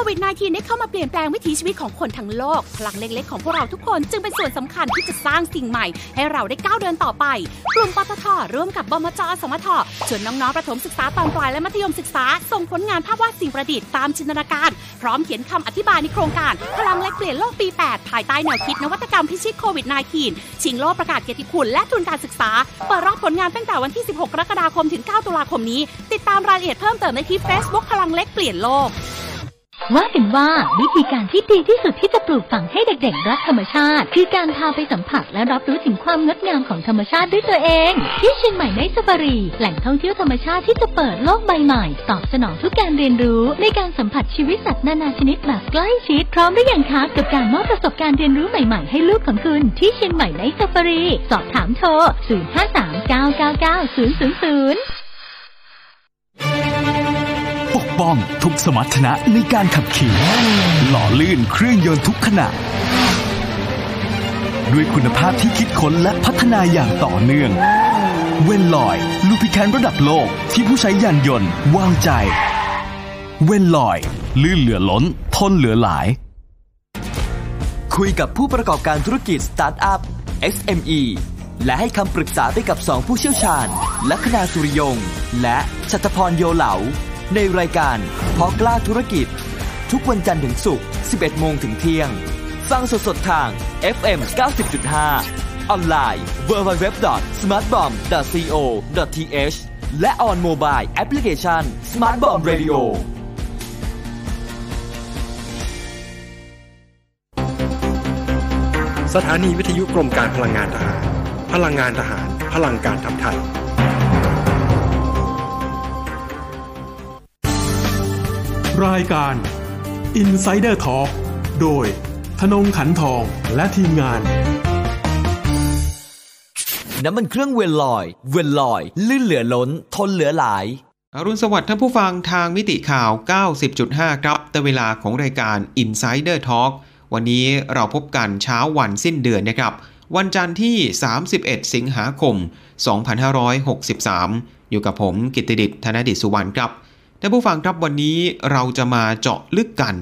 ควิด -19 ได้เข้ามาเปลี่ยนแปลงวิถีชีวิตของคนทั้งโลก พลังเล็ก ๆ ของพวกเราทุกคนจึงเป็นส่วนสำคัญที่จะสร้างสิ่งใหม่ ให้เราได้ก้าวเดินต่อไป กลุ่มปตทร่วมกับบมจสมทชวนน้อง ๆ ประถมศึกษาตอนปลายและมัธยมศึกษา ส่งผลงานภาพวาดสิ่งประดิษฐ์ตามจินตนาการ พร้อมเขียนคำอธิบายในโครงการ พลังเล็กเปลี่ยนโลกปี 8 ภายใต้แนวคิดนวัตกรรมพิชิตโควิด -19 ชิงโลกประกาศเกียรติคุณและทุนการศึกษาเปิดรับผลงานตั้งแต่วันที่ 16 กรกฎาคมถึง 9 ตุลาคมนี้ ติดตามรายละเอียดเพิ่มเติมได้ที่ Facebook พลังเล็กเปลี่ยนโลก ว่ากันว่าวิธีการที่ดีที่สุดที่จะปลูกฝังให้เด็กๆรักธรรมชาติ คือการพาไปสัมผัสและรับรู้ถึงความงดงามของธรรมชาติด้วยตัวเอง ที่เชียงใหม่ในซาฟารี แหล่งท่องเที่ยวธรรมชาติที่จะเปิดโลกใบใหม่ ตอบสนองทุกการเรียนรู้ ในการสัมผัสชีวิตสัตว์นานาชนิดแบบใกล้ชิดพร้อมหรือยังคะกับการมอบประสบการณ์เรียนรู้ใหม่ๆให้ลูกของคุณที่เชียงใหม่ในซาฟารี สอบถามโทร 0539990000ปก ป้องทุกสมรรถนะในการขับขี่ หล่อลื่นเครื่องยนต์ทุกขณะด้วยคุณภาพที่คิดค้นและพัฒนาอย่างต่อเนื่อง เวนลอย ลูพิแคนระดับโลกที่ผู้ใช้ยานยนต์วางใจ เวนลอย ลื่นเหลือล้น ทนเหลือหลาย คุยกับผู้ประกอบการธุรกิจสตาร์ทอัพ SME และให้คำปรึกษาไปกับสองผู้เชี่ยวชาญ ลัคนาสุริยง และชัตพรโยเหลา ในรายการพอกล้าธุรกิจ ทุกวันจันทร์ถึงศุกร์ 11 โมงถึงเที่ยง ฟังสดๆทาง FM 90.5 ออนไลน์ www.smartbomb.co.th และ on mobile application Smart Bomb Radio สถานีวิทยุกรมการพลังงานทหาร พลังงานทหาร พลังการทำไทย รายการ Insider Talk โดยธนงขันทองและทีมงาน น้ำมันเครื่องเวลลอย เวลลอย ลื่นเหลือล้น ทนเหลือหลายอรุณสวัสดิ์ท่านผู้ฟังทางมิติข่าว 90.5 ครับ แต่เวลาของรายการ Insider Talk วันนี้เราพบกันเช้าวันสิ้นเดือนนะครับ วันจันทร์ที่ 31 สิงหาคม 2563 อยู่กับผมกิตติดิษฐ์ธนดิษฐ์สุวรรณครับ ท่านผู้ฟังครับวันนี้เราจะมาเจาะลึกกัน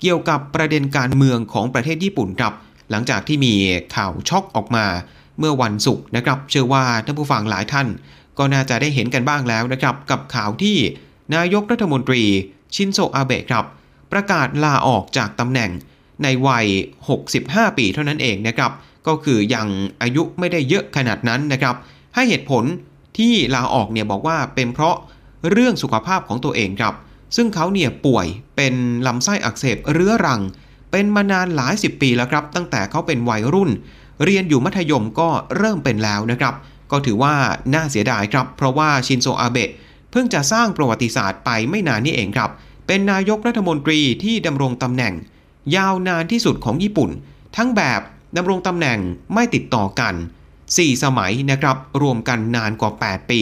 เกี่ยวกับประเด็นการเมืองของประเทศญี่ปุ่นครับ หลังจากที่มีข่าวช็อกออกมาเมื่อวันศุกร์นะครับ เชื่อว่าท่านผู้ฟังหลายท่าน ก็น่าจะได้เห็นกันบ้างแล้วนะครับ กับข่าวที่นายกรัฐมนตรีชินโซอาเบะครับ ประกาศลาออกจากตำแหน่งในวัย 65 ปีเท่านั้นเองนะครับ ก็คือยังอายุไม่ได้เยอะขนาดนั้นนะครับ ให้เหตุผลที่ลาออกเนี่ยบอกว่าเป็นเพราะ เรื่องสุขภาพของตัวเองครับ ซึ่งเขาเนี่ยป่วยเป็นลำไส้อักเสบเรื้อรัง เป็นมานานหลายสิบปีแล้วครับ ตั้งแต่เขาเป็นวัยรุ่น เรียนอยู่มัธยมก็เริ่มเป็นแล้วนะครับ ก็ถือว่าน่าเสียดายครับ เพราะว่าชินโซอาเบะเพิ่งจะสร้างประวัติศาสตร์ไปไม่นานนี้เองครับ เป็นนายกรัฐมนตรีที่ดำรงตำแหน่ง ยาวนานที่สุดของญี่ปุ่น ทั้งแบบดำรงตำแหน่งไม่ติดต่อกัน 4 สมัยนะครับ รวมกันนานกว่า 8 ปี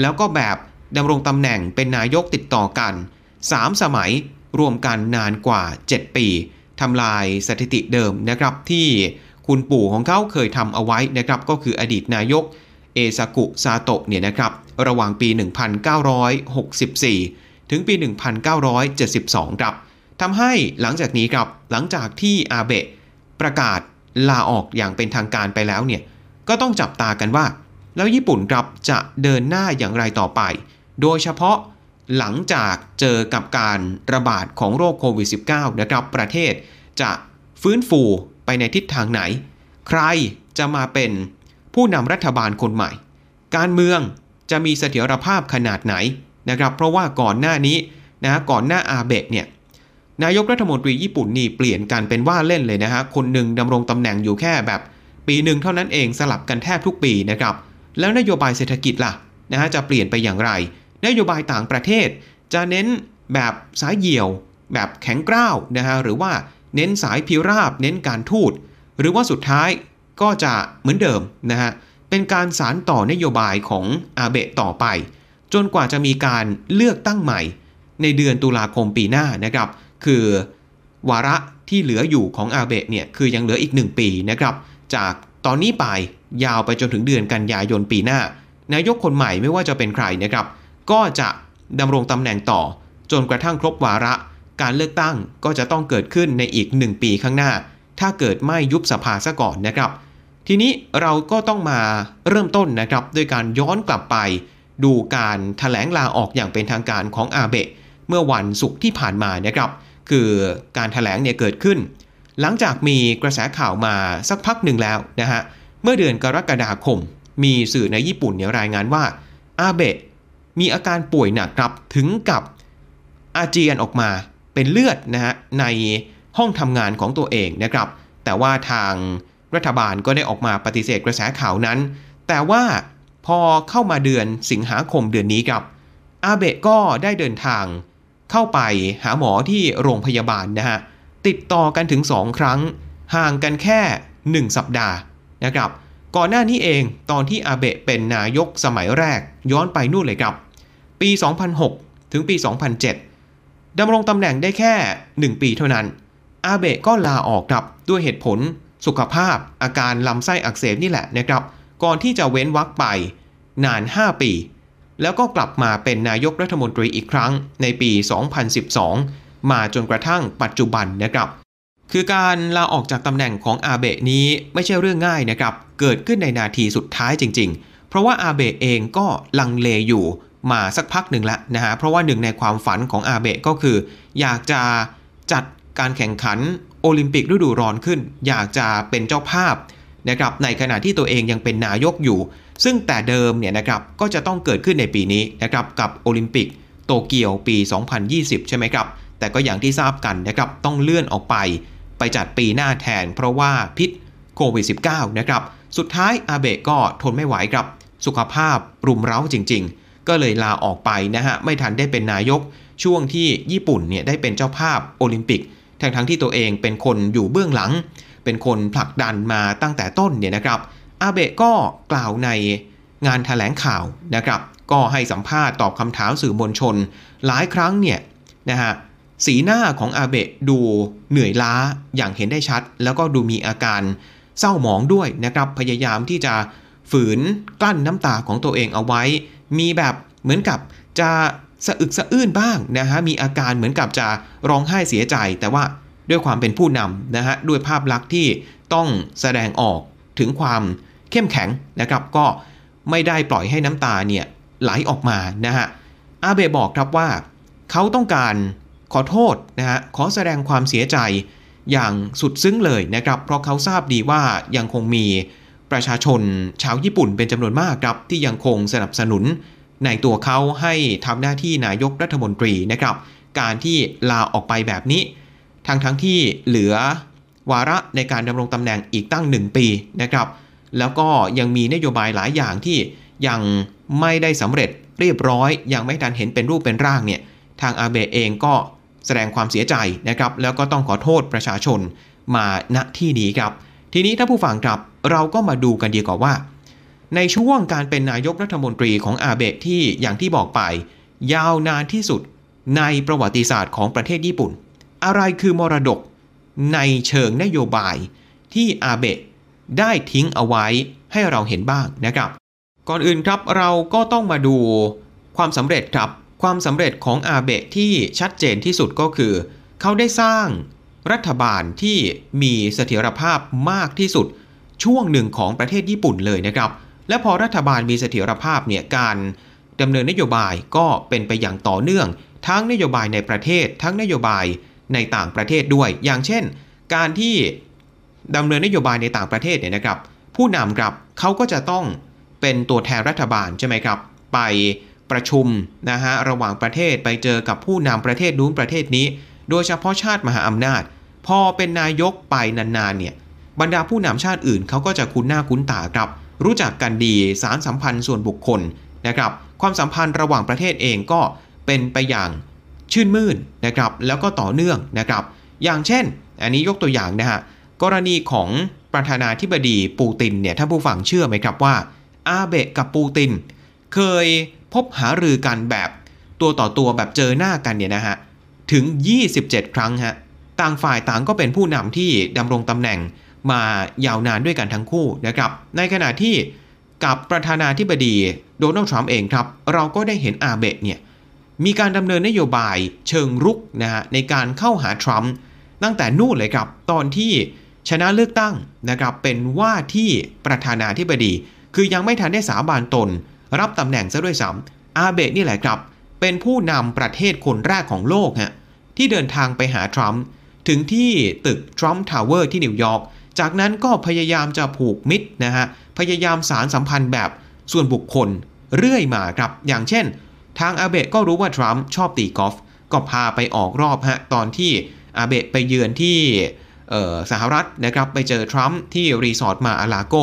แล้วก็แบบ ดำรงตำแหน่งเป็นนายกติดต่อกัน 3 สมัยรวมกันนานกว่า 7 ปีทำลายสถิติเดิมนะครับที่คุณปู่ของเขาเคยทำเอาไว้นะครับก็คืออดีตนายกเอซากุซาโตะเนี่ยนะครับระหว่างปี 1964 ถึงปี 1972 ครับทำให้หลังจากนี้ครับหลังจากที่อาเบะประกาศลาออกอย่างเป็นทางการไปแล้วเนี่ยก็ต้องจับตากันว่า แล้วญี่ปุ่นครับจะเดินหน้าอย่างไรต่อไป โดยเฉพาะหลังจากเจอกับการระบาดของโรคโควิด -19 นะครับประเทศจะฟื้นฟูไปในทิศทางไหน ใครจะมาเป็นผู้นำรัฐบาลคนใหม่ การเมืองจะมีเสถียรภาพขนาดไหนนะครับเพราะว่าก่อนหน้านี้นะก่อนหน้าอาเบะเนี่ยนายกรัฐมนตรีญี่ปุ่นนี่เปลี่ยนกันเป็นว่าเล่นเลยนะฮะคนหนึ่งดำรงตำแหน่งอยู่แค่แบบ ปีหนึ่งเท่านั้นเองสลับกันแทบทุกปีนะครับแล้วนโยบายเศรษฐกิจล่ะนะฮะจะเปลี่ยนไปอย่างไร นโยบายต่างประเทศ จะเน้นแบบสายเหี่ยว แบบแข็งกร้าวนะฮะหรือว่าเน้นสายพิราบ เน้นการทูตหรือว่าสุดท้ายก็จะเหมือนเดิมนะฮะเป็นการสารต่อนโยบายของอาเบะต่อไป จนกว่าจะมีการเลือกตั้งใหม่ ในเดือนตุลาคมปีหน้านะครับ คือวาระที่เหลืออยู่ของอาเบะเนี่ยคือยังเหลืออีก 1 ปีนะครับ จากตอนนี้ไปยาวไปจนถึงเดือนกันยายนปีหน้า นายกคนใหม่ไม่ว่าจะเป็นใครนะครับ ก็จะดำรงตำแหน่งต่อ จนกระทั่งครบวาระ การเลือกตั้งก็จะต้องเกิดขึ้นในอีก 1 ปีข้างหน้า ถ้าเกิดไม่ยุบสภาซะก่อนนะครับ ทีนี้เราก็ต้องมาเริ่มต้นนะครับด้วยการย้อนกลับไป ดูการถแถลงลาออกอย่างเป็นทางการของอาเบะเมื่อวันศุกร์ที่ผ่านมานะครับ คือการถแถลงเนี่ยเกิดขึ้น หลังจากมีกระแสข่าวมาสักพักหนึ่งแล้วนะฮะเมื่อเดือนกรกฎาคม มีสื่อในญี่ปุ่นเนี่ยรายงานว่าอาเบะ มีอาการป่วยหนักครับถึงกับอาเจียนออกมาเป็นเลือดนะฮะในห้องทำงานของตัวเองนะครับ แต่ว่าทางรัฐบาลก็ได้ออกมาปฏิเสธกระแสข่าวนั้น แต่ว่าพอเข้ามาเดือนสิงหาคมเดือนนี้ครับอาเบะก็ได้เดินทางเข้าไปหาหมอที่โรงพยาบาลนะฮะติดต่อกันถึง 2 ครั้ง ห่างกันแค่ 1 สัปดาห์นะครับ ก่อนหน้านี้เองตอนที่อาเบะเป็นนายกสมัยแรกย้อนไปนู่นเลยครับ ปี 2006 ถึงปี 2007 ดำรงตำแหน่งได้แค่ 1 ปีเท่านั้น อาเบะก็ลาออกครับด้วยเหตุผล สุขภาพ อาการลำไส้อักเสบนี่แหละนะครับ ก่อนที่จะเว้นวักไปนาน 5 ปี แล้วก็กลับมาเป็นนายกรัฐมนตรีอีกครั้งในปี 2012 มาจนกระทั่งปัจจุบันนะครับ คือการลาออกจากตำแหน่งของอาเบะนี้ไม่ใช่เรื่องง่ายนะครับ เกิดขึ้นในนาทีสุดท้ายจริง ๆ เพราะว่าอาเบะเองก็ลังเลอยู่มาสักพักหนึ่งแล้วนะฮะ เพราะว่าหนึ่งในความฝันของอาเบะก็คือ อยากจะจัดการแข่งขันโอลิมปิกฤดูร้อนขึ้น อยากจะเป็นเจ้าภาพนะครับในขณะที่ตัวเองยังเป็นนายกอยู่ ซึ่งแต่เดิมเนี่ยนะครับก็จะต้องเกิดขึ้นในปีนี้นะครับกับโอลิมปิกโตเกียวปี 2020 ใช่ไหมครับ แต่ก็อย่างที่ทราบกันนะครับต้องเลื่อนออกไป ไปจัดปีหน้าแทน เพราะว่าพิษโควิด -19 นะครับ สุดท้ายอาเบะก็ทนไม่ไหวครับ สุขภาพรุมเร้าจริง ๆ ก็เลยลาออกไปนะฮะ ไม่ทันได้เป็นนายก ช่วงที่ญี่ปุ่นเนี่ยได้เป็นเจ้าภาพโอลิมปิก ทั้งทั้งที่ตัวเองเป็นคนอยู่เบื้องหลัง เป็นคนผลักดันมาตั้งแต่ต้นเนี่ยนะครับ อาเบะก็กล่าวในงานถแถลงข่าวนะครับ ก็ให้สัมภาษณ์ตอบคำถามสื่อมวลชน หลายครั้งเนี่ยนะฮะ สีหน้าของอาเบะดูเหนื่อยล้าอย่างเห็นได้ชัด แล้วก็ดูมีอาการเศร้าหมองด้วยนะครับ พยายามที่จะฝืนกลั้นน้ำตาของตัวเองเอาไว้ มีแบบเหมือนกับจะสะอึกสะอื้นบ้างนะฮะ มีอาการเหมือนกับจะร้องไห้เสียใจ แต่ว่าด้วยความเป็นผู้นำนะฮะ ด้วยภาพลักษณ์ที่ต้องแสดงออกถึงความเข้มแข็งนะครับ ก็ไม่ได้ปล่อยให้น้ำตาเนี่ยไหลออกมานะฮะ อาเบะบอกครับว่า เขาต้องการ ขอโทษนะฮะขอแสดงความเสียใจอย่างสุดซึ้งเลยนะครับ เพราะเขาทราบดีว่ายังคงมีประชาชนชาวญี่ปุ่นเป็นจำนวนมากครับ ที่ยังคงสนับสนุน ในตัวเขาให้ทำหน้าที่นายกรัฐมนตรีนะครับ การที่ลาออกไปแบบนี้ ทั้งทั้งที่เหลือวาระในการดำรงตำแหน่งอีกตั้ง1ปีนะครับ แล้วก็ยังมีนโยบายหลายอย่างที่ยังไม่ได้สำเร็จเรียบร้อย ยังไม่ทันเห็นเป็นรูปเป็นร่างเนี่ยทางอาเบะเองก็ แสดงความเสียใจนะครับ แล้วก็ต้องขอโทษประชาชนมาณที่นี้ครับ ทีนี้ถ้าผู้ฟังครับเราก็มาดูกันดีกว่าว่า ในช่วงการเป็นนายกรัฐมนตรีของอาเบะที่อย่างที่บอกไป ยาวนานที่สุดในประวัติศาสตร์ของประเทศญี่ปุ่น อะไรคือมรดกในเชิงนโยบายที่อาเบะได้ทิ้งเอาไว้ให้เราเห็นบ้างนะครับ ก่อนอื่นครับเราก็ต้องมาดูความสำเร็จครับ ความสำเร็จของอาเบะที่ชัดเจนที่สุดก็คือ เขาได้สร้างรัฐบาลที่มีเสถียรภาพมากที่สุด ช่วงหนึ่งของประเทศญี่ปุ่นเลยนะครับ และพอรัฐบาลมีเสถียรภาพเนี่ยการดำเนินนโยบายก็เป็นไปอย่างต่อเนื่อง ทั้งนโยบายในประเทศ ทั้งนโยบายในต่างประเทศด้วย อย่างเช่น การที่ดำเนินนโยบายในต่างประเทศเนี่ยนะครับ ผู้นำครับเขาก็จะต้องเป็นตัวแทนรัฐบาลใช่ไหมครับ ไป ประชุมนะฮะระหว่างประเทศไปเจอกับผู้นำประเทศนู้นประเทศนี้ โดยเฉพาะชาติมหาอำนาจ พอเป็นนายกไปนานๆเนี่ยบรรดาผู้นำชาติอื่นเขาก็จะคุ้นหน้าคุ้นตาครับ รู้จักกันดีสารสัมพันธ์ส่วนบุคคลนะครับ ความสัมพันธ์ระหว่างประเทศเองก็เป็นไปอย่างชื่นมื่นนะครับ แล้วก็ต่อเนื่องนะครับ อย่างเช่น อันนี้ยกตัวอย่างนะฮะกรณีของประธานาธิบดีปูตินเนี่ยถ้าผู้ฟังเชื่อไหมครับว่า อาเบะกับปูติน เคย พบหารือกันแบบตัวต่อตัวแบบเจอหน้ากันเนี่ยนะฮะถึง 27 ครั้งฮะต่างฝ่ายต่างก็เป็นผู้นำที่ดำรงตำแหน่งมายาวนานด้วยกันทั้งคู่นะครับ ในขณะที่กับประธานาธิบดีโดนัลด์ทรัมป์เองครับ เราก็ได้เห็นอาเบะเนี่ยมีการดำเนินนโยบายเชิงรุกนะฮะในการเข้าหาทรัมป์ตั้งแต่นู่นเลยครับ ตอนที่ชนะเลือกตั้งนะครับเป็นว่าที่ประธานาธิบดี คือยังไม่ทันได้สาบานตน รับตำแหน่งซะด้วยซ้ำอาเบะนี่แหละครับ เป็นผู้นำประเทศคนแรกของโลกฮะที่เดินทางไปหาทรัมป์ถึงที่ตึกทรัมป์ทาวเวอร์ที่นิวยอร์กจากนั้นก็พยายามจะผูกมิตรนะฮะพยายามสานสัมพันธ์แบบส่วนบุคคลเรื่อยมาครับ อย่างเช่น ทางอาเบะก็รู้ว่าทรัมป์ชอบตีกอล์ฟก็พาไปออกรอบฮะตอนที่อาเบะไปเยือนที่สหรัฐนะครับไปเจอทรัมป์ที่รีสอร์ทมาร์อาลาโก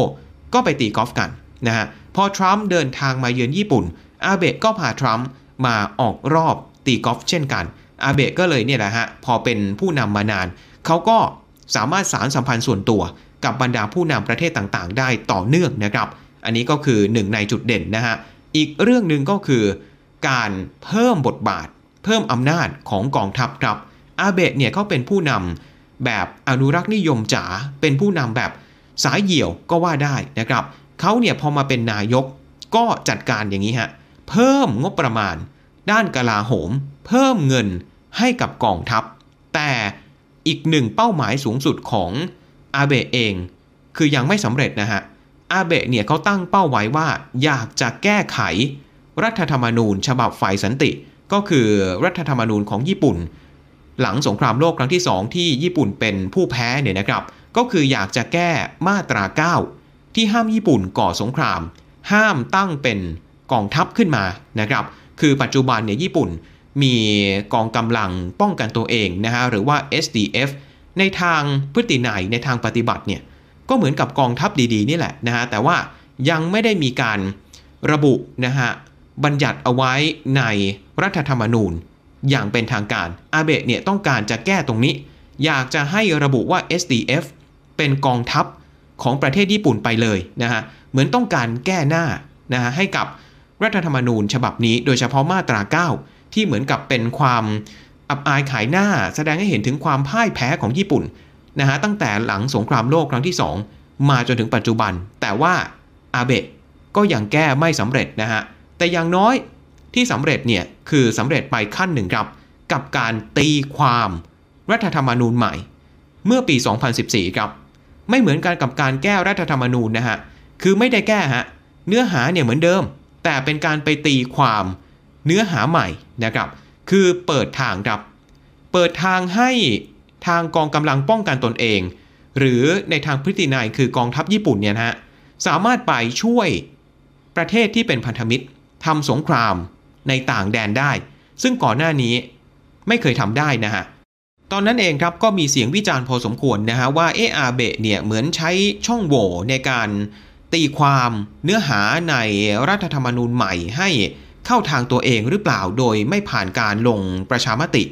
ก็ไปตีกอล์ฟกัน นะฮะพอทรัมป์เดินทางมาเยือนญี่ปุ่น อาเบะก็พาทรัมป์มาออกรอบตีกอล์ฟเช่นกัน อาเบะก็เลยเนี่ยแหละฮะพอเป็นผู้นำมานาน เขาก็สามารถสานสัมพันธ์ส่วนตัวกับบรรดาผู้นำประเทศต่างๆ ได้ต่อเนื่องนะครับ อันนี้ก็คือหนึ่งในจุดเด่นนะฮะ อีกเรื่องหนึ่งก็คือ การเพิ่มบทบาท เพิ่มอำนาจของกองทัพครับ อาเบะเนี่ยเขาเป็นผู้นำแบบอนุรักษ์นิยมจ๋า เป็นผู้นำแบบสายเหี่ยวก็ว่าได้นะครับ เขาเนี่ยพอมาเป็นนายกก็จัดการอย่างนี้ฮะ เพิ่มงบประมาณ ด้านกลาโหม เพิ่มเงินให้กับกองทัพ แต่อีกหนึ่งเป้าหมายสูงสุดของอาเบะเอง คือยังไม่สำเร็จนะฮะ อาเบะเนี่ยเขาตั้งเป้าไว้ว่าอยากจะแก้ไข รัฐธรรมนูญ ฉบับฝ่ายสันติ ก็คือรัฐธรรมนูญของญี่ปุ่น หลังสงครามโลกครั้งที่ 2 ที่ญี่ปุ่นเป็นผู้แพ้เนี่ยนะครับ ก็คืออยากจะแก้มาตรา 9 ที่ห้ามญี่ปุ่นก่อสงคราม ห้ามตั้งเป็นกองทัพขึ้นมานะครับ คือปัจจุบันเนี่ยญี่ปุ่นมีกองกำลังป้องกันตัวเองนะฮะหรือว่า SDF ในทางพฤตินัยในทางปฏิบัติเนี่ยก็เหมือนกับกองทัพดีๆนี่แหละนะฮะแต่ว่ายังไม่ได้มีการระบุนะฮะบัญญัติเอาไว้ในรัฐธรรมนูญ อย่างเป็นทางการอาเบะเนี่ยต้องการจะแก้ตรงนี้ อยากจะให้ระบุว่า SDF เป็นกองทัพ ของประเทศญี่ปุ่นไปเลยนะฮะเหมือนต้องการแก้หน้านะฮะให้กับรัฐธรรมนูญฉบับนี้ โดยเฉพาะมาตรา 9 ที่เหมือนกับเป็นความอับอายขายหน้า แสดงให้เห็นถึงความพ่ายแพ้ของญี่ปุ่นนะฮะตั้งแต่หลังสงครามโลกครั้งที่ 2 มาจนถึงปัจจุบัน แต่ว่าอาเบะก็ยังแก้ไม่สำเร็จนะฮะแต่อย่างน้อยที่สำเร็จเนี่ยคือสำเร็จไปขั้นหนึ่งครับ กับการตีความรัฐธรรมนูญใหม่ เมื่อปี 2014 ครับ ไม่เหมือนกันกับการแก้รัฐธรรมนูญนะฮะ คือไม่ได้แก้ฮะ เนื้อหาเนี่ยเหมือนเดิม แต่เป็นการไปตีความเนื้อหาใหม่นะครับ คือเปิดทางครับ เปิดทางให้ทางกองกำลังป้องกันตนเอง หรือในทางพฤตินัยคือกองทัพญี่ปุ่นเนี่ยนะฮะ สามารถไปช่วยประเทศที่เป็นพันธมิตรทำสงครามในต่างแดนได้ ซึ่งก่อนหน้านี้ไม่เคยทำได้นะฮะ ตอนนั้นเองครับก็มีเสียงวิจารณ์พอสมควรนะฮะว่าเออาเบะเนี่ยเหมือนใช้ช่องโหว่ในการตีความเนื้อหาในรัฐธรรมนูญใหม่ให้เข้าทางตัวเองหรือเปล่าโดยไม่ผ่านการลงประชามติ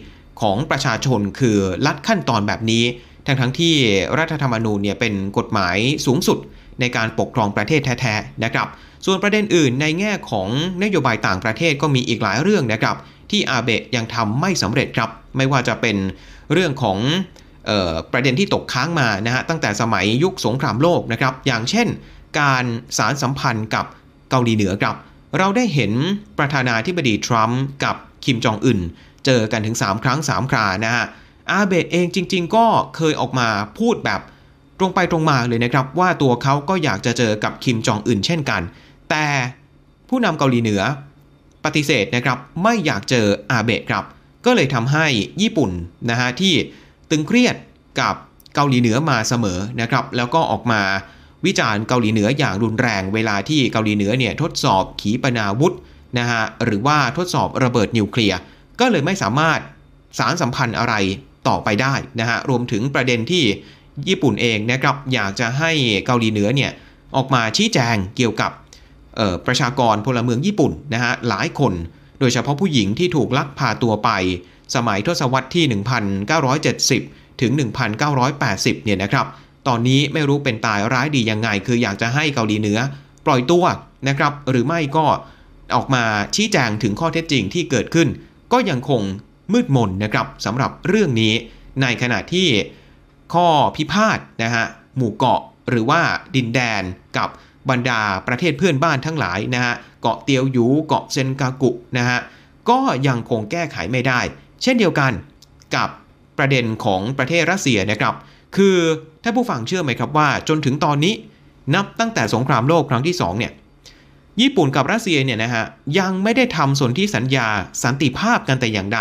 ของประชาชนคือลัดขั้นตอนแบบนี้ ทั้งทั้งที่รัฐธรรมนูญเนี่ยเป็นกฎหมายสูงสุดในการปกครองประเทศแท้ๆนะครับ ส่วนประเด็นอื่นในแง่ของนโยบายต่างประเทศก็มีอีกหลายเรื่องนะครับ ที่อาเบะยังทำไม่สำเร็จครับ ไม่ว่าจะเป็น เรื่องของออประเด็นที่ตกค้างมานะฮะตั้งแต่สมัยยุคสงครามโลกนะครับ อย่างเช่น การสารสัมพันธ์กับเกาหลีเหนือครับ เราได้เห็นประธานาธิบดีทรัมป์กับคิมจองอึนเจอกันถึง 3 ครั้ง 3 ครานะฮะอาเบะเองจริง ๆ ก็เคยออกมาพูดแบบตรงไปตรงมาเลยนะครับ ว่าตัวเขาก็อยากจะเจอกับคิมจองอึนเช่นกัน แต่ผู้นำเกาหลีเหนือปฏิเสธนะครับไม่อยากเจออาเบะครับ ก็เลยทำให้ญี่ปุ่นนะฮะที่ตึงเครียดกับเกาหลีเหนือมาเสมอนะครับ แล้วก็ออกมาวิจารณ์เกาหลีเหนืออย่างรุนแรง เวลาที่เกาหลีเหนือเนี่ยทดสอบขีปนาวุธนะฮะหรือว่าทดสอบระเบิดนิวเคลียร์ก็เลยไม่สามารถสารสัมพันธ์อะไรต่อไปได้นะฮะรวมถึงประเด็นที่ญี่ปุ่นเองนะครับอยากจะให้เกาหลีเหนือเนี่ยออกมาชี้แจงเกี่ยวกับประชากรพลเมืองญี่ปุ่นนะฮะหลายคน โดยเฉพาะผู้หญิงที่ถูกลักพาตัวไป สมัยทศวรรษที่ 1970 ถึง 1980 เนี่ยนะครับ ตอนนี้ไม่รู้เป็นตายร้ายดียังไง คืออยากจะให้เกาหลีเหนือ ปล่อยตัวนะครับ หรือไม่ก็ออกมาชี้แจงถึงข้อเท็จจริงที่เกิดขึ้น ก็ยังคงมืดมนนะครับสำหรับเรื่องนี้ ในขณะที่ข้อพิพาทนะฮะหมู่เกาะหรือว่าดินแดนกับ บรรดาประเทศเพื่อนบ้านทั้งหลายนะฮะเกาะเตียวหยูเกาะเซนกากุนะฮะก็ยังคงแก้ไขไม่ได้ เช่นเดียวกันกับประเด็นของประเทศรัสเซียนะครับ คือถ้าผู้ฟังเชื่อไหมครับว่า จนถึงตอนนี้นับตั้งแต่สงครามโลกครั้งที่2เนี่ยญี่ปุ่นกับรัสเซียเนี่ยนะฮะยังไม่ได้ทำสนธิสัญญาสันติภาพกันแต่อย่างใด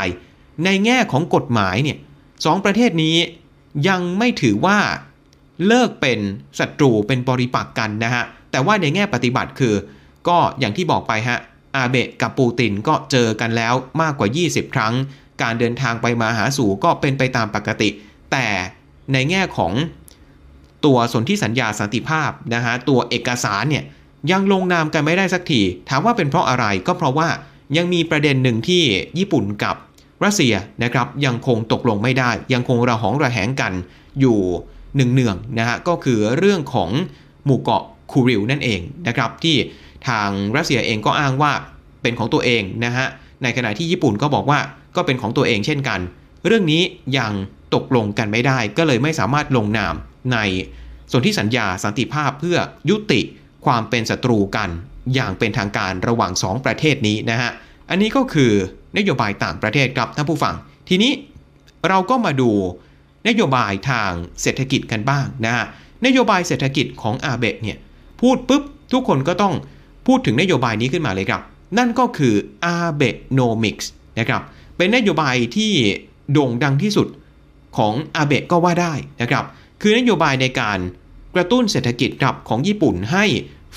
ในแง่ของกฎหมายเนี่ยสองประเทศนี้ยังไม่ถือว่าเลิกเป็นศัตรูเป็นบริปักษ์กันนะฮะ แต่ว่าในแง่ปฏิบัติคือ ก็อย่างที่บอกไปฮะอาเบะกับปูตินก็เจอกันแล้วมากกว่า 20 ครั้ง การเดินทางไปมาหาสู่ก็เป็นไปตามปกติ แต่ในแง่ของตัวสนธิสัญญาสันติภาพนะฮะตัวเอกสารเนี่ยยังลงนามกันไม่ได้สักทีถามว่าเป็นเพราะอะไรก็เพราะว่ายังมีประเด็นหนึ่งที่ญี่ปุ่นกับรัสเซียนะครับยังคงตกลงไม่ได้ ยังคงระหองระแหงกันอยู่หนึ่งเนืองนะฮะก็คือเรื่องของหมู่เกาะ คูริลนั่นเองนะครับที่ทางรัสเซียเองก็อ้างว่าเป็นของตัวเองนะฮะในขณะที่ญี่ปุ่นก็บอกว่าก็เป็นของตัวเองเช่นกัน เรื่องนี้ยังตกลงกันไม่ได้ ก็เลยไม่สามารถลงนามในส่วนที่สัญญาสันติภาพเพื่อยุติความเป็นศัตรูกันอย่างเป็นทางการระหว่าง 2 ประเทศนี้นะฮะ อันนี้ก็คือนโยบายต่างประเทศครับท่านผู้ฟัง ทีนี้เราก็มาดูนโยบายทางเศรษฐกิจกันบ้างนะฮะ นโยบายเศรษฐกิจของอาเบะเนี่ย พูดปุ๊บทุกคนก็ต้องพูดถึงนโยบายนี้ขึ้นมาเลยครับ นั่นก็คือ Abenomics นะครับ เป็นนโยบายที่โด่งดังที่สุดของอาเบะก็ว่าได้นะครับ คือนโยบายในการกระตุ้นเศรษฐกิจกับของญี่ปุ่นให้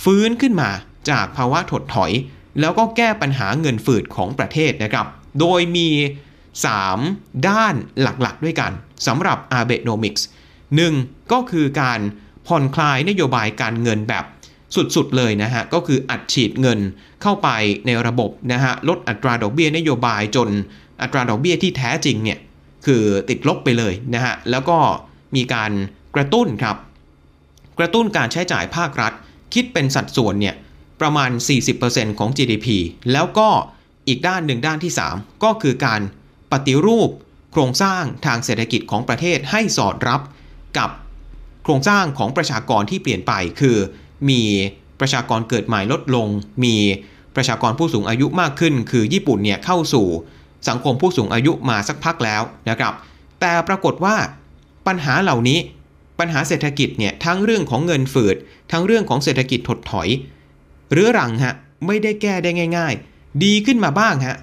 ฟื้นขึ้นมาจากภาวะถดถอย แล้วก็แก้ปัญหาเงินฝืดของประเทศนะครับ โดยมี 3 ด้านหลักๆ ด้วยกันสำหรับ Abenomics 1. ก็คือการ ผ่อนคลายนโยบายการเงินแบบสุดๆเลยนะฮะ ก็คืออัดฉีดเงินเข้าไปในระบบนะฮะ ลดอัตราดอกเบี้ยนโยบายจนอัตราดอกเบี้ยที่แท้จริงเนี่ย คือติดลบไปเลยนะฮะ แล้วก็มีการกระตุ้นครับ กระตุ้นการใช้จ่ายภาครัฐ คิดเป็นสัดส่วนเนี่ย ประมาณ 40%ของ GDP แล้วก็อีกด้านหนึ่งด้านที่ 3 ก็คือการปฏิรูปโครงสร้างทางเศรษฐกิจของประเทศให้สอดรับกับ ครงสร้างของประชากรที่เปลี่ยนไปคือ มีประชากรเกิดใหม่ลดลง มีประชากรผู้สูงอายุมากขึ้น คือญี่ปุ่นเนี่ยเข้าสู่สังคมผู้สูงอายุมาสักพักแล้วนะครับ แต่ปรากฏว่าปัญหาเหล่านี้ปัญหาเศรษฐกิจเนี่ยทั้งเรื่องของเงินฝืด ทั้งเรื่องของเศรษฐกิจถดถอย เรื้อรังฮะไม่ได้แก้ได้ง่าย ๆ ดีขึ้นมาบ้างฮะ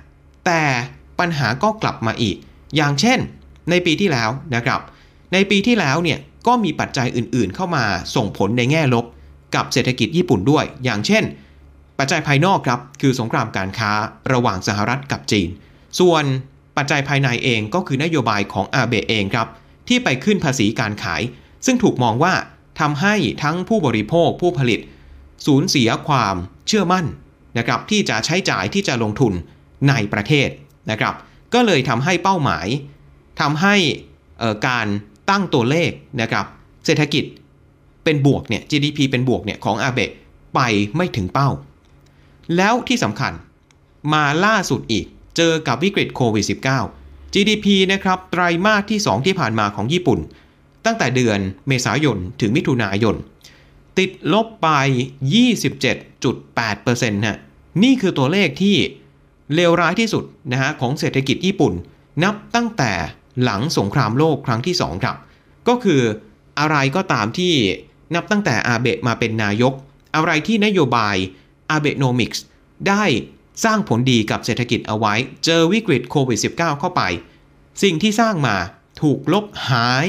แต่ปัญหาก็กลับมาอีก อย่างเช่น ในปีที่แล้วนะครับ ในปีที่แล้วเนี่ย ก็มีปัจจัยอื่นๆ เข้ามาส่งผลในแง่ลบกับเศรษฐกิจญี่ปุ่นด้วย อย่างเช่น ปัจจัยภายนอกครับคือสงครามการค้าระหว่างสหรัฐกับจีน ส่วนปัจจัยภายในเองก็คือนโยบายของอาเบะเองครับ ที่ไปขึ้นภาษีการขาย ซึ่งถูกมองว่าทำให้ทั้งผู้บริโภคผู้ผลิต สูญเสียความเชื่อมั่นนะครับที่จะใช้จ่ายที่จะลงทุนในประเทศนะครับ ก็เลยทำให้เป้าหมายทำให้การ ตั้งตัวเลขนะครับเศรษฐกิจเป็นบวกเนี่ย GDP เป็นบวกเนี่ยของอาเบะไปไม่ถึงเป้า แล้วที่สำคัญมาล่าสุดอีกเจอกับวิกฤตโควิด -19 GDP นะครับไตรมาสที่ 2 ที่ผ่านมาของญี่ปุ่น ตั้งแต่เดือนเมษายนถึงมิถุนายน ติดลบไป 27.8%ฮะนี่คือตัวเลขที่เลวร้ายที่สุดนะฮะของเศรษฐกิจญี่ปุ่น นับตั้งแต่ หลังสงครามโลกครั้งที่ 2 ครับ ก็คืออะไรก็ตามที่นับตั้งแต่อาเบะมาเป็นนายก อะไรที่นโยบายอาเบโนมิกส์ได้สร้างผลดีกับเศรษฐกิจเอาไว้ เจอวิกฤตโควิด -19 เข้าไป สิ่งที่สร้างมาถูกลบหาย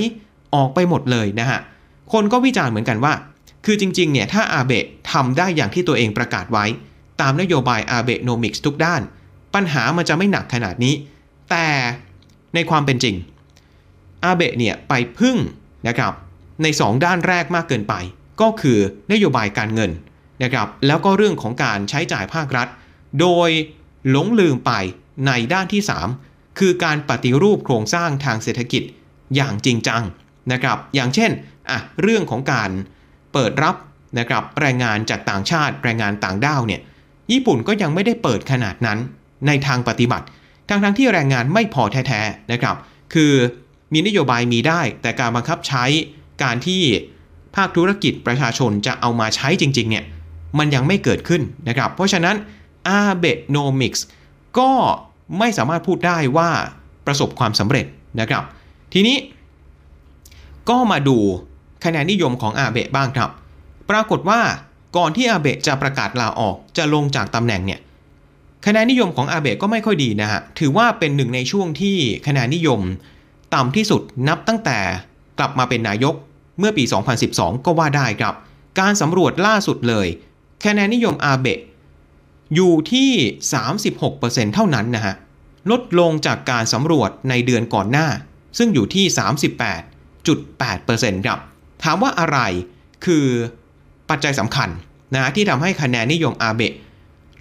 ออกไปหมดเลยนะฮะ คนก็วิจารณ์เหมือนกันว่า คือจริงๆ เนี่ย ถ้าอาเบะทำได้อย่างที่ตัวเองประกาศไว้ ตามนโยบายอาเบโนมิกส์ทุกด้าน ปัญหามันจะไม่หนักขนาดนี้ แต่ ในความเป็นจริง อาเบะเนี่ยไปพึ่งนะครับใน 2 ด้านแรกมากเกินไป ก็คือนโยบายการเงินนะครับแล้วก็เรื่องของการใช้จ่ายภาครัฐ โดยหลงลืมไปในด้านที่ 3 คือการปฏิรูปโครงสร้างทางเศรษฐกิจอย่างจริงจังนะครับอย่างเช่นอะเรื่องของการเปิดรับนะครับแรงงานจากต่างชาติแรงงานต่างด้าวเนี่ยญี่ปุ่นก็ยังไม่ได้เปิดขนาดนั้นในทางปฏิบัติ ทั้งทั้งที่แรงงานไม่พอแท้ๆนะครับ คือมีนโยบายมีได้ แต่การบังคับใช้การที่ภาคธุรกิจประชาชนจะเอามาใช้จริงๆเนี่ยมันยังไม่เกิดขึ้นนะครับ เพราะฉะนั้น Abenomics ก็ไม่สามารถพูดได้ว่าประสบความสำเร็จนะครับ ทีนี้ก็มาดูคะแนนนิยมของอาเบะบ้างครับ ปรากฏว่าก่อนที่อาเบะจะประกาศลาออกจะลงจากตำแหน่งเนี่ย คะแนนนิยมของอาเบะก็ไม่ค่อยดีนะฮะ ถือว่าเป็นหนึ่งในช่วงที่คะแนนนิยม ต่ำที่สุดนับตั้งแต่กลับมาเป็นนายกเมื่อปี 2012 ก็ว่าได้ครับ การสำรวจล่าสุดเลย คะแนนนิยมอาเบะอยู่ที่ 36%เท่านั้นนะฮะ ลดลงจากการสำรวจในเดือนก่อนหน้า ซึ่งอยู่ที่ 38.8%ครับ ถามว่าอะไรคือปัจจัยสำคัญนะที่ทำให้คะแนนนิยมอาเบะ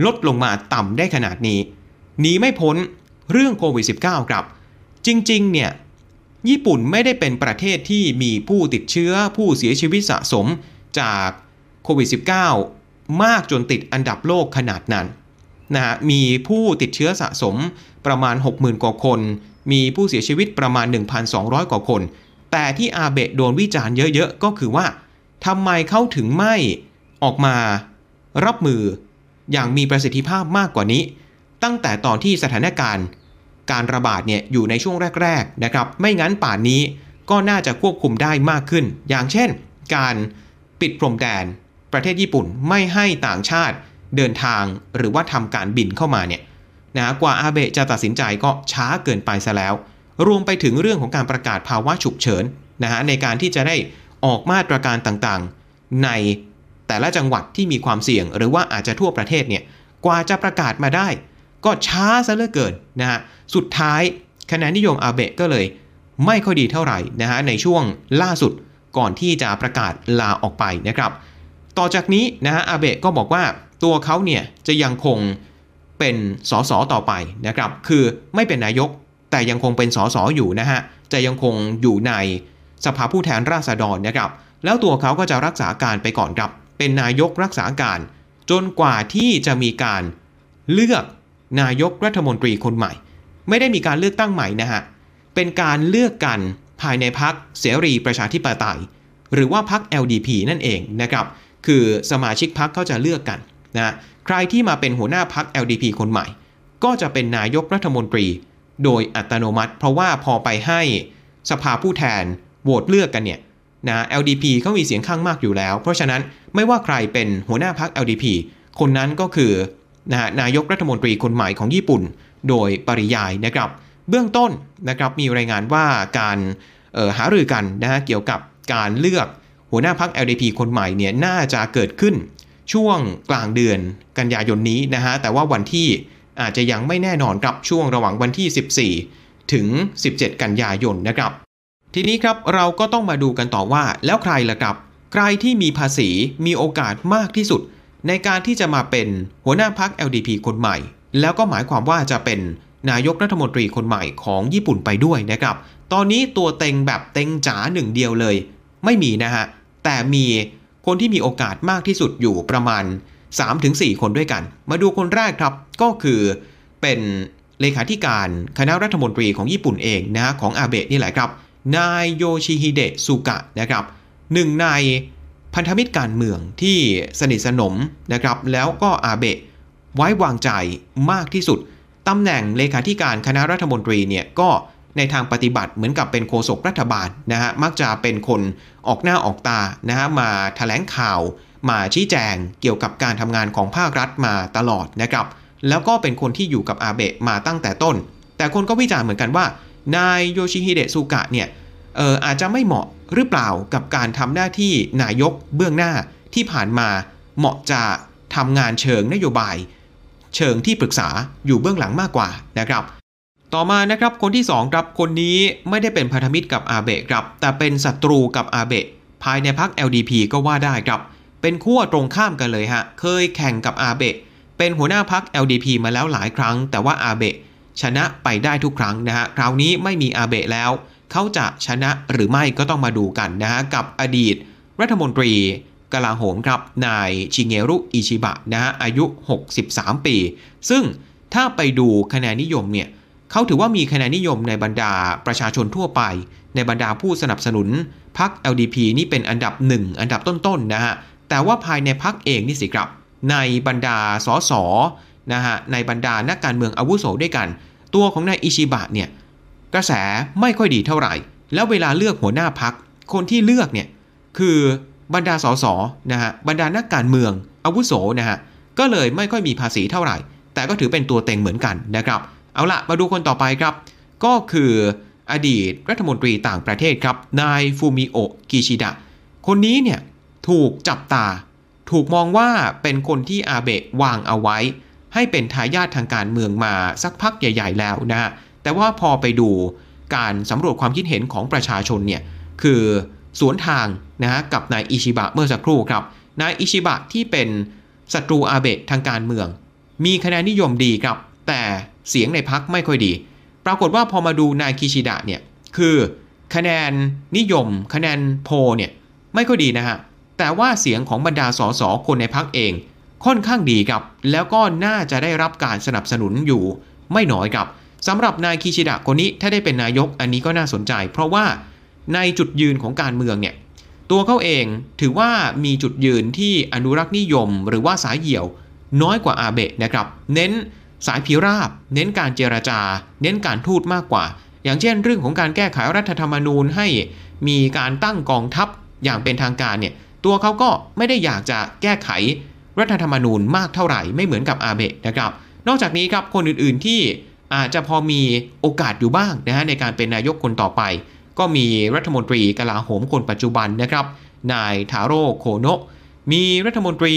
ลดลงมาต่ำได้ขนาดนี้หนีไม่พ้นเรื่องโควิด -19 ครับ จริงๆ เนี่ย ญี่ปุ่นไม่ได้เป็นประเทศที่มีผู้ติดเชื้อผู้เสียชีวิตสะสมจากโควิด -19 มากจนติดอันดับโลกขนาดนั้นนะฮะมีผู้ติดเชื้อสะสมประมาณ 60,000 กว่าคน มีผู้เสียชีวิตประมาณ 1,200 กว่าคน แต่ที่อาเบะโดนวิจารณ์เยอะๆ ก็คือว่าทำไมเขาถึงไม่ออกมารับมือ อย่างมีประสิทธิภาพมากกว่านี้ ตั้งแต่ตอนที่สถานการณ์ การระบาดเนี่ยอยู่ในช่วงแรกๆนะครับ ไม่งั้นป่านนี้ก็น่าจะควบคุมได้มากขึ้น อย่างเช่น การปิดพรมแดน ประเทศญี่ปุ่นไม่ให้ต่างชาติเดินทางหรือว่าทำการบินเข้ามาเนี่ยนะกว่าอาเบะจะตัดสินใจก็ช้าเกินไปซะแล้ว รวมไปถึงเรื่องของการประกาศภาวะฉุกเฉินนะฮะในการที่จะได้ออกมาตรการต่างๆ ใน แต่ละจังหวัดที่มีความเสี่ยง หรือว่าอาจจะทั่วประเทศเนี่ยกว่าจะประกาศมาได้ ก็ช้าซะเหลือเกินนะฮะสุดท้ายคะแนนนิยมอาเบะก็เลย ไม่ค่อยดีเท่าไหร่นะฮะในช่วงล่าสุดก่อนที่จะประกาศลาออกไปนะครับ ต่อจากนี้นะฮะอาเบะก็บอกว่าตัวเขาเนี่ยจะยังคงเป็นสสต่อไปนะครับ คือไม่เป็นนายกแต่ยังคงเป็นสสอยู่นะฮะ จะยังคงอยู่ในสภาผู้แทนราษฎรนะครับ แล้วตัวเขาก็จะรักษาการไปก่อนครับ เป็นนายกรักษาการ จนกว่าที่จะมีการเลือกนายกรัฐมนตรีคนใหม่ ไม่ได้มีการเลือกตั้งใหม่นะฮะ เป็นการเลือกกันภายในพักเสรีประชาธิปไตย หรือว่าพัก LDP นั่นเองนะครับ คือสมาชิกพักเขาจะเลือกกันนะใครที่มาเป็นหัวหน้าพัก LDP คนใหม่ ก็จะเป็นนายกรัฐมนตรี โดยอัตโนมัติ เพราะว่าพอไปให้สภาผู้แทนโหวตเลือกกันเนี่ย นะ LDP เขามีเสียงข้างมากอยู่แล้ว เพราะฉะนั้นไม่ว่าใครเป็นหัวหน้าพัก LDP คนนั้นก็คือนะนายกรัฐมนตรีคนใหม่ของญี่ปุ่น โดยปริยายนะครับ เบื้องต้นนะครับมีรายงานว่าการหารือกันนะฮะเกี่ยวกับการเลือกหัวหน้าพัก LDP คนใหม่เนี่ยน่าจะเกิดขึ้นช่วงกลางเดือนกันยายนนี้นะฮะแต่ว่าวันที่อาจจะยังไม่แน่นอนครับช่วงระหว่างวันที่ 14 ถึง 17 กันยายนนะครับ ทีนี้ครับเราก็ต้องมาดูกันต่อว่า แล้วใครล่ะครับ ใครที่มีภาษีมีโอกาสมากที่สุด ในการที่จะมาเป็นหัวหน้าพัก LDP คนใหม่ แล้วก็หมายความว่าจะเป็นนายกรัฐมนตรีคนใหม่ของญี่ปุ่นไปด้วยนะครับ ตอนนี้ตัวเต็งแบบเต็งจ๋าหนึ่งเดียวเลย ไม่มีนะฮะ แต่มีคนที่มีโอกาสมากที่สุดอยู่ประมาณ 3-4 คนด้วยกัน มาดูคนแรกครับ ก็คือเป็นเลขาธิการคณะรัฐมนตรีของญี่ปุ่นเองนะของอาเบะนี่แหละครับ นายโยชิฮิเดะสุกะนะครับหนึ่งในพันธมิตรการเมืองที่สนิทสนมนะครับแล้วก็อาเบะไว้วางใจมากที่สุดตำแหน่งเลขาธิการคณะรัฐมนตรีเนี่ยก็ในทางปฏิบัติเหมือนกับเป็นโฆษกรัฐบาลนะฮะมักจะเป็นคนออกหน้าออกตานะฮะมาถแถลงข่าว มาชี้แจงเกี่ยวกับการทำงานของภาครัฐมาตลอดนะครับแล้วก็เป็นคนที่อยู่กับอาเบะมาตั้งแต่ต้น แต่คนก็วิจารณ์เหมือนกันว่า นายโยชิฮิเดะสุกะเนี่ยอออาจจะไม่เหมาะหรือเปล่ากับการทำหน้าที่นายกเบื้องหน้าที่ผ่านมาเหมาะจะทำงานเชิงนโยบาย เชิงที่ปรึกษาอยู่เบื้องหลังมากกว่านะครับ ต่อมานะครับคนที่2ครับคนนี้ไม่ได้เป็นพันธมิตรกับอาเบะครับ แต่เป็นศัตรูกับอาเบะภายในพรรค LDP ก็ว่าได้ครับ เป็นขั้วตรงข้ามกันเลยฮะเคยแข่งกับอาเบะเป็นหัวหน้าพรรค LDP มาแล้วหลายครั้ง แต่ว่าอาเบะ ชนะไปได้ทุกครั้งนะฮะคราวนี้ไม่มีอาเบะแล้ว เขาจะชนะหรือไม่ก็ต้องมาดูกันนะฮะกับอดีต รัฐมนตรีกลาโหมครับนายชิเงรุอิชิบะนะฮะอายุ 63 ปี ซึ่งถ้าไปดูคะแนนนิยมเนี่ยเขาถือว่ามีคะแนนนิยมในบรรดาประชาชนทั่วไป ในบรรดาผู้สนับสนุนพรรค LDP นี่เป็นอันดับหนึ่งอันดับต้นๆนะฮะแต่ว่าภายในพรรคเองนี่สิครับ ในบรรดาสส นะฮะในบรรดานักการเมืองอาวุโสด้วยกัน ตัวของนายอิชิบะเนี่ยกระแสไม่ค่อยดีเท่าไหร่ แล้วเวลาเลือกหัวหน้าพัก คนที่เลือกเนี่ยคือบรรดาสสนะฮะบรรดานักการเมืองอาวุโสนะฮะก็เลยไม่ค่อยมีภาษีเท่าไหร่ แต่ก็ถือเป็นตัวเต็งเหมือนกันนะครับ เอาละมาดูคนต่อไปครับ ก็คืออดีตรัฐมนตรีต่างประเทศครับนายฟูมิโอะกิชิดะคนนี้เนี่ยถูกจับตา ถูกมองว่าเป็นคนที่อาเบะวางเอาไว้ ให้เป็นทายาททางการเมืองมาสักพักใหญ่ ๆ แล้วนะฮะแต่ว่าพอไปดูการสำรวจความคิดเห็นของประชาชนเนี่ยคือสวนทางนะฮะกับนายอิชิบะเมื่อสักครู่ครับนายอิชิบะที่เป็นศัตรูอาเบะทางการเมือง มีคะแนนนิยมดีครับ แต่เสียงในพักไม่ค่อยดี ปรากฏว่าพอมาดูนายคิชิดะเนี่ยคือคะแนนนิยม คะแนนโพเนี่ยไม่ค่อยดีนะฮะแต่ว่าเสียงของบรรดาสสคนในพักเอง ค่อนข้างดีครับ แล้วก็น่าจะได้รับการสนับสนุนอยู่ไม่น้อยครับสำหรับนายคิชิดะคนนี้ถ้าได้เป็นนายกอันนี้ก็น่าสนใจ เพราะว่าในจุดยืนของการเมืองเนี่ยตัวเขาเองถือว่ามีจุดยืนที่อนุรักษ์นิยม หรือว่าสายเหี่ยวน้อยกว่าอาเบะนะครับ เน้นสายพิราบ เน้นการเจรจา เน้นการทูตมากกว่า อย่างเช่น เรื่องของการแก้ไขรัฐธรรมนูญให้มีการตั้งกองทัพอย่างเป็นทางการเนี่ยตัวเขาก็ไม่ได้อยากจะแก้ไข รัฐธรรมนูญมากเท่าไหร่ไม่เหมือนกับอาเบะนะครับ นอกจากนี้ครับคนอื่นๆที่อาจจะพอมีโอกาสอยู่บ้างนะฮะในการเป็นนายกคนต่อไป ก็มีรัฐมนตรีกลาโหมคนปัจจุบันนะครับ นายทาโร่โคโนะมีรัฐมนตรี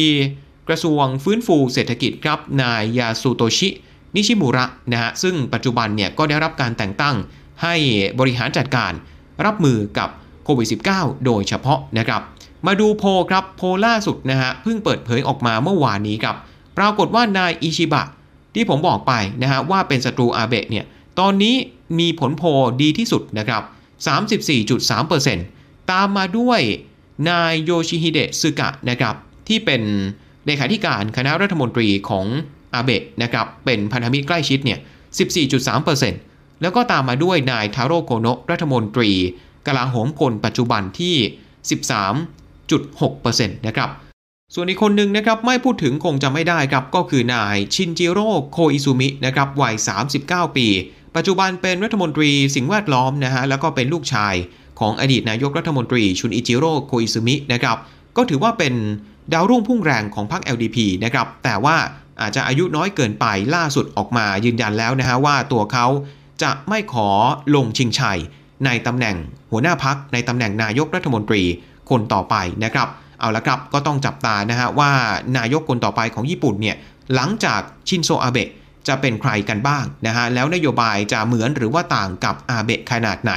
กระทรวงฟื้นฟูเศรษฐกิจครับนายยาสุโตชินิชิมุระนะฮะซึ่งปัจจุบันเนี่ยก็ได้รับการแต่งตั้งให้บริหารจัดการรับมือกับโควิด -19 โดยเฉพาะนะครับ มาดูโพครับโพล่าสุดนะฮะเพิ่งเปิดเผยออกมาเมื่อวานนี้ครับ ปรากฏว่านายอิชิบะที่ผมบอกไปนะฮะว่าเป็นศัตรูอาเบะเนี่ยตอนนี้มีผลโพดีที่สุดนะครับ 34.3%ตามมาด้วยนายโยชิฮิเดะซึกะนะครับที่เป็นเลขาธิการคณะรัฐมนตรีของอาเบะนะครับเป็นพันธมิตรใกล้ชิดเนี่ย 14.3%แล้วก็ตามมาด้วยนายทาโร่โกโนะรัฐมนตรีกลาโหมคนปัจจุบันที่ 13.6%นะครับส่วนอีกคนหนึ่งนะครับไม่พูดถึงคงจะไม่ได้ครับก็คือนายชินจิโร่โคอิซุมินะครับวัย 39 ปี ปัจจุบันเป็นรัฐมนตรีสิ่งแวดล้อมนะฮะแล้วก็เป็นลูกชายของอดีตนายกรัฐมนตรีจุนอิจิโร่โคอิซุมินะครับก็ถือว่าเป็นดาวรุ่งพุ่งแรงของพรรค LDP นะครับแต่ว่าอาจจะอายุน้อยเกินไปล่าสุดออกมายืนยันแล้วนะฮะว่าตัวเขาจะไม่ขอลงชิงชัยในตำแหน่งหัวหน้าพักในตำแหน่งนายกรัฐมนตรี คนต่อไปนะครับ เอาละครับก็ต้องจับตานะฮะว่านายกคนต่อไปของญี่ปุ่นเนี่ยหลังจากชินโซอาเบะจะเป็นใครกันบ้างนะฮะแล้วนโยบายจะเหมือนหรือว่าต่างกับอาเบะขนาดไหน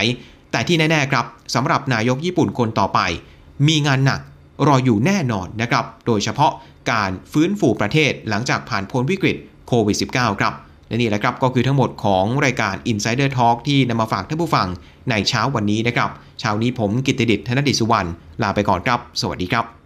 แต่ที่แน่ๆครับสำหรับนายกญี่ปุ่นคนต่อไป มีงานหนักรออยู่แน่นอนนะครับ โดยเฉพาะการฟื้นฟูประเทศหลังจากผ่านพ้นวิกฤตโควิด -19 ครับ และนี่แหละครับก็คือทั้งหมดของรายการ Insider Talk ที่นำมาฝากท่านผู้ฟังในเช้าวันนี้นะครับเช้านี้ผมกิตติดิษฐ์ธนดิษสุวรรณลาไปก่อนครับ สวัสดีครับ